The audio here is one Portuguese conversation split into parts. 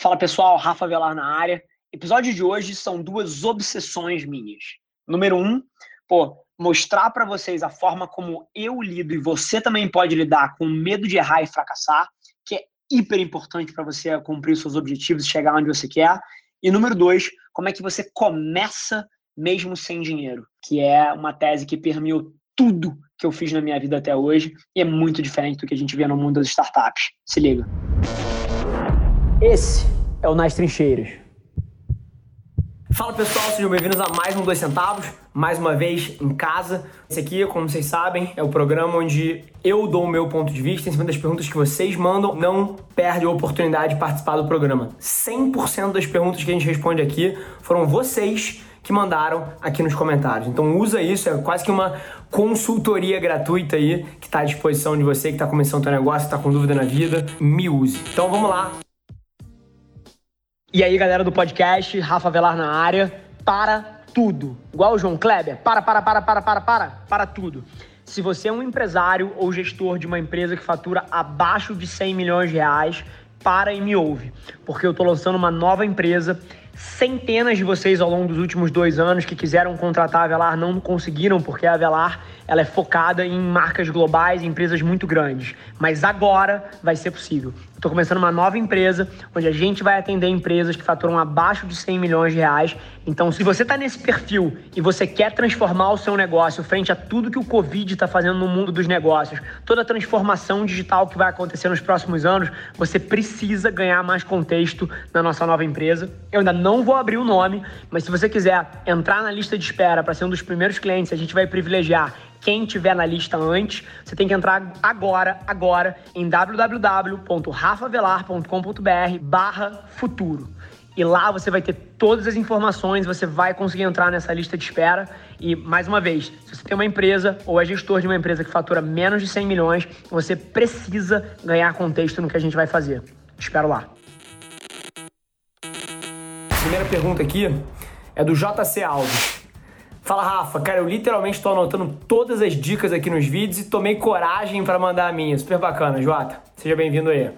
Fala pessoal, Rafa Velar na área. Episódio de hoje são duas obsessões minhas. Número um, pô, mostrar para vocês a forma como eu lido e você também pode lidar com medo de errar e fracassar, que é hiper importante para você cumprir seus objetivos e chegar onde você quer. E número dois, como é que você começa mesmo sem dinheiro, que é uma tese que permeou tudo que eu fiz na minha vida até hoje e é muito diferente do que a gente vê no mundo das startups. Se liga. Esse é o Nas Trincheiras. Fala pessoal, sejam bem-vindos a mais um Dois Centavos, mais uma vez em casa. Esse aqui, como vocês sabem, é o programa onde eu dou o meu ponto de vista em cima das perguntas que vocês mandam. Não perde a oportunidade de participar do programa. 100% das perguntas que a gente responde aqui foram vocês que mandaram aqui nos comentários. Então usa isso, é quase que uma consultoria gratuita aí que está à disposição de você que está começando o seu negócio, está com dúvida na vida, me use. Então vamos lá, e aí, galera do podcast, Rafa Velar na área, para tudo. Igual o João Kleber, para, para, para, para, para, para, para tudo. Se você é um empresário ou gestor de uma empresa que fatura abaixo de 100 milhões de reais, para e me ouve, porque eu estou lançando uma nova empresa Centenas de vocês ao longo dos últimos dois anos que quiseram contratar a Avelar não conseguiram, porque a Avelar ela é focada em marcas globais, em empresas muito grandes. Mas agora vai ser possível. Estou começando uma nova empresa, onde a gente vai atender empresas que faturam abaixo de 100 milhões de reais. Então, se você está nesse perfil e você quer transformar o seu negócio frente a tudo que o Covid está fazendo no mundo dos negócios, toda a transformação digital que vai acontecer nos próximos anos, você precisa ganhar mais contexto na nossa nova empresa. Eu ainda não vou abrir o nome, mas se você quiser entrar na lista de espera para ser um dos primeiros clientes, a gente vai privilegiar quem tiver na lista antes. Você tem que entrar agora, agora, em www.rafavelar.com.br barra futuro. E lá você vai ter todas as informações, você vai conseguir entrar nessa lista de espera. E, mais uma vez, se você tem uma empresa ou é gestor de uma empresa que fatura menos de 100 milhões, você precisa ganhar contexto no que a gente vai fazer. Te espero lá primeira pergunta aqui é do JC Alves. Fala Rafa, cara, eu literalmente estou anotando todas as dicas aqui nos vídeos e tomei coragem para mandar a minha. Super bacana, Jota. Seja bem-vindo aí.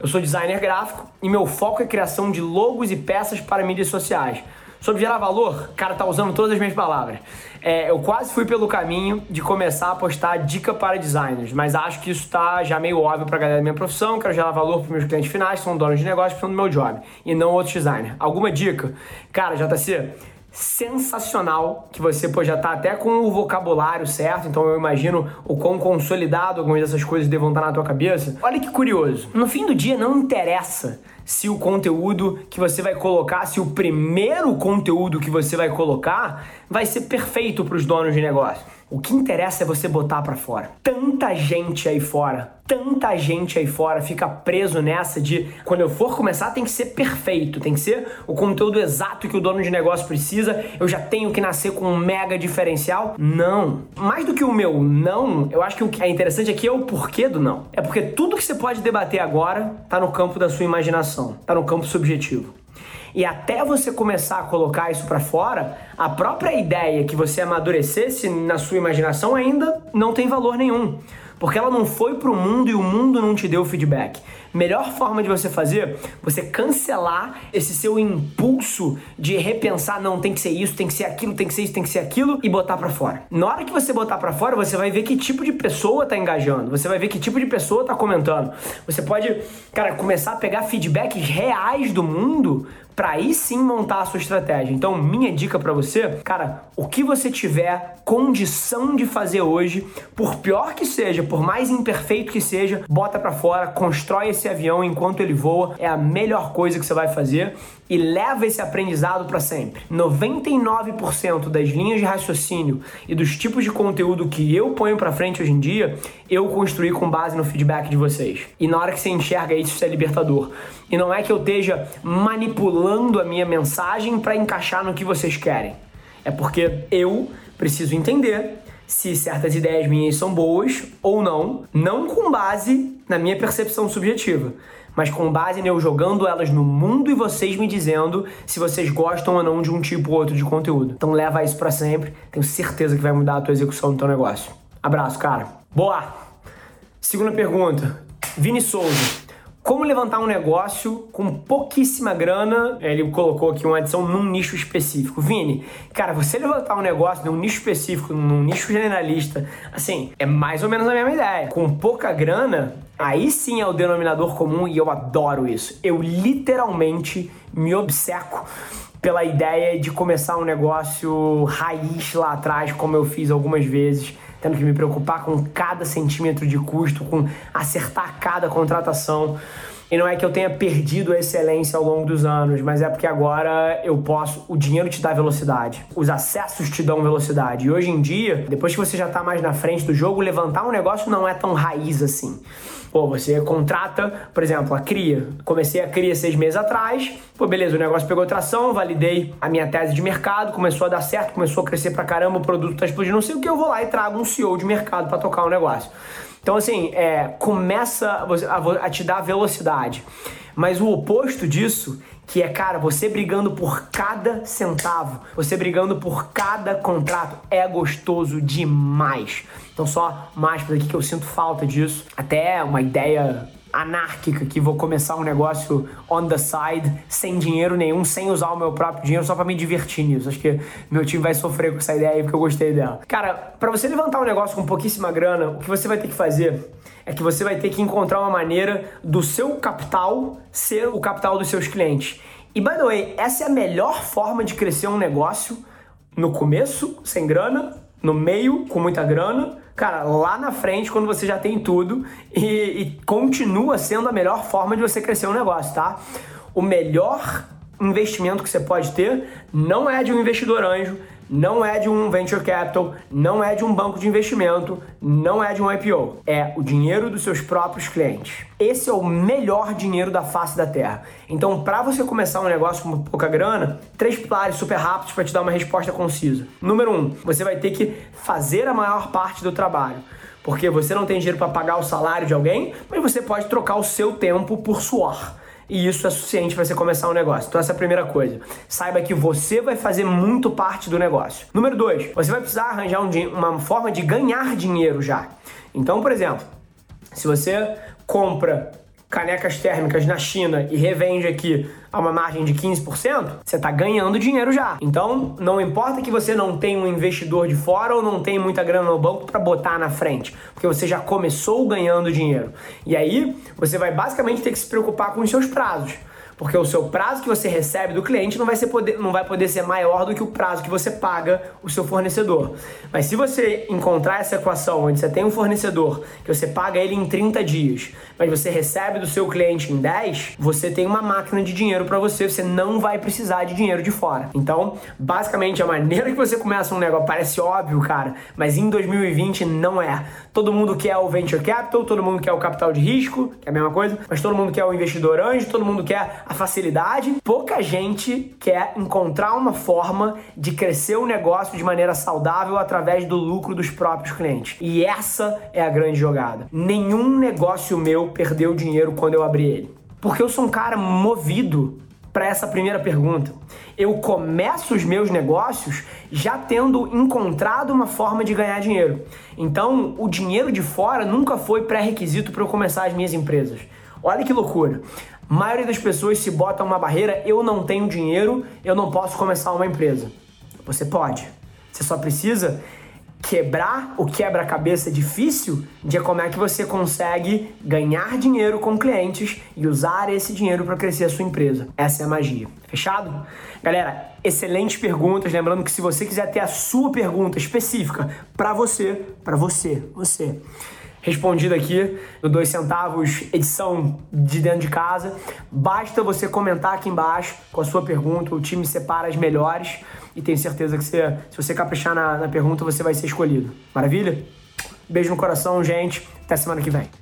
Eu sou designer gráfico e meu foco é criação de logos e peças para mídias sociais. Sobre gerar valor, cara, tá usando todas as minhas palavras. É, eu quase fui pelo caminho de começar a postar dica para designers, mas acho que isso tá já meio óbvio pra galera da minha profissão. Quero gerar valor para meus clientes finais, que são donos de negócio, precisam do meu job, e não outros designers. Alguma dica? Cara, JC, sensacional que você pô, já tá até com o vocabulário certo, então eu imagino o quão consolidado algumas dessas coisas devam estar na tua cabeça. Olha que curioso. No fim do dia não interessa se o conteúdo que você vai colocar, se o primeiro conteúdo que você vai colocar vai ser perfeito para os donos de negócio. O que interessa é você botar para fora. Tanta gente aí fora, tanta gente aí fora fica preso nessa de quando eu for começar tem que ser perfeito, tem que ser o conteúdo exato que o dono de negócio precisa, eu já tenho que nascer com um mega diferencial. Não. Mais do que o meu não, eu acho que o que é interessante aqui é o porquê do não. É porque tudo que você pode debater agora tá no campo da sua imaginação, tá no campo subjetivo. E até você começar a colocar isso para fora, a própria ideia que você amadurecesse na sua imaginação ainda não tem valor nenhum porque ela não foi pro mundo e o mundo não te deu feedback. Melhor forma de você fazer, você cancelar esse seu impulso de repensar, não, tem que ser isso, tem que ser aquilo, tem que ser isso, tem que ser aquilo e botar para fora. Na hora que você botar para fora, você vai ver que tipo de pessoa tá engajando, você vai ver que tipo de pessoa tá comentando. Você pode, cara, começar a pegar feedbacks reais do mundo para aí sim montar a sua estratégia. Então, minha dica para você, cara, o que você tiver condição de fazer hoje, por pior que seja, por mais imperfeito que seja, bota para fora, constrói esse avião enquanto ele voa, é a melhor coisa que você vai fazer e leva esse aprendizado para sempre. 99% das linhas de raciocínio e dos tipos de conteúdo que eu ponho para frente hoje em dia, eu construí com base no feedback de vocês. E na hora que você enxerga isso, isso é libertador. E não é que eu esteja manipulando a minha mensagem para encaixar no que vocês querem. É porque eu preciso entender se certas ideias minhas são boas ou não, não com base na minha percepção subjetiva, mas com base em eu jogando elas no mundo e vocês me dizendo se vocês gostam ou não de um tipo ou outro de conteúdo. Então leva isso para sempre, tenho certeza que vai mudar a tua execução do teu negócio. Abraço, cara. Boa! Segunda pergunta. Vini Souza. Como levantar um negócio com pouquíssima grana? Ele colocou aqui uma adição num nicho específico. Vini, cara, você levantar um negócio num nicho específico, num nicho generalista, assim, é mais ou menos a mesma ideia. Com pouca grana, aí sim é o denominador comum e eu adoro isso. Eu literalmente me obceco pela ideia de começar um negócio raiz lá atrás, como eu fiz algumas vezes tendo que me preocupar com cada centímetro de custo, com acertar cada contratação. E não é que eu tenha perdido a excelência ao longo dos anos, mas é porque agora eu posso. O dinheiro te dá velocidade, os acessos te dão velocidade. E hoje em dia, depois que você já está mais na frente do jogo, levantar um negócio não é tão raiz assim. Pô, você contrata, por exemplo, a CRIA. Comecei a CRIA seis meses atrás. Pô, beleza, o negócio pegou tração, validei a minha tese de mercado, começou a dar certo, começou a crescer pra caramba, o produto tá explodindo, não sei o que, eu vou lá e trago um CEO de mercado para tocar o negócio. Então, assim, é, começa a, a te dar velocidade. Mas o oposto disso, que é, cara, você brigando por cada centavo, você brigando por cada contrato, é gostoso demais. Então, só mais por aqui que eu sinto falta disso. Até uma ideia anárquica que vou começar um negócio on the side, sem dinheiro nenhum, sem usar o meu próprio dinheiro, só para me divertir nisso. Acho que meu time vai sofrer com essa ideia aí porque eu gostei dela. Cara, para você levantar um negócio com pouquíssima grana, o que você vai ter que fazer é que você vai ter que encontrar uma maneira do seu capital ser o capital dos seus clientes. E by the way, essa é a melhor forma de crescer um negócio no começo, sem grana, no meio, com muita grana cara, lá na frente, quando você já tem tudo e, e continua sendo a melhor forma de você crescer um negócio, tá? O melhor investimento que você pode ter não é de um investidor anjo, não é de um venture capital, não é de um banco de investimento, não é de um IPO. É o dinheiro dos seus próprios clientes. Esse é o melhor dinheiro da face da Terra. Então, para você começar um negócio com pouca grana, três pilares super rápidos para te dar uma resposta concisa. Número um, você vai ter que fazer a maior parte do trabalho porque você não tem dinheiro para pagar o salário de alguém, mas você pode trocar o seu tempo por suor e isso é suficiente para você começar um negócio. Então essa é a primeira coisa. Saiba que você vai fazer muito parte do negócio. Número dois, você vai precisar arranjar um, uma forma de ganhar dinheiro já. Então, por exemplo, se você compra canecas térmicas na China e revende aqui a uma margem de 15%, você está ganhando dinheiro já. Então, não importa que você não tenha um investidor de fora ou não tenha muita grana no banco para botar na frente, porque você já começou ganhando dinheiro. E aí, você vai basicamente ter que se preocupar com os seus prazos. Porque o seu prazo que você recebe do cliente não vai, ser poder, não vai poder ser maior do que o prazo que você paga o seu fornecedor. Mas se você encontrar essa equação onde você tem um fornecedor que você paga ele em 30 dias, mas você recebe do seu cliente em 10, você tem uma máquina de dinheiro para você, você não vai precisar de dinheiro de fora. Então, basicamente, a maneira que você começa um negócio parece óbvio, cara, mas em 2020 não é. Todo mundo quer o venture capital, todo mundo quer o capital de risco, que é a mesma coisa, mas todo mundo quer o investidor anjo, todo mundo quer a facilidade. Pouca gente quer encontrar uma forma de crescer o negócio de maneira saudável através do lucro dos próprios clientes. E essa é a grande jogada. Nenhum negócio meu perdeu dinheiro quando eu abri ele. Porque eu sou um cara movido para essa primeira pergunta. Eu começo os meus negócios já tendo encontrado uma forma de ganhar dinheiro. Então, o dinheiro de fora nunca foi pré-requisito para eu começar as minhas empresas. Olha que loucura. A maioria das pessoas se bota uma barreira, eu não tenho dinheiro, eu não posso começar uma empresa. Você pode. Você só precisa quebrar o quebra-cabeça difícil de como é que você consegue ganhar dinheiro com clientes e usar esse dinheiro para crescer a sua empresa. Essa é a magia. Fechado? Galera, excelentes perguntas. Lembrando que se você quiser ter a sua pergunta específica para você, para você, você respondida aqui no 2 centavos, edição de dentro de casa. Basta você comentar aqui embaixo com a sua pergunta, o time separa as melhores e tenho certeza que você, se você caprichar na, na pergunta, você vai ser escolhido. Maravilha? Beijo no coração, gente. Até semana que vem.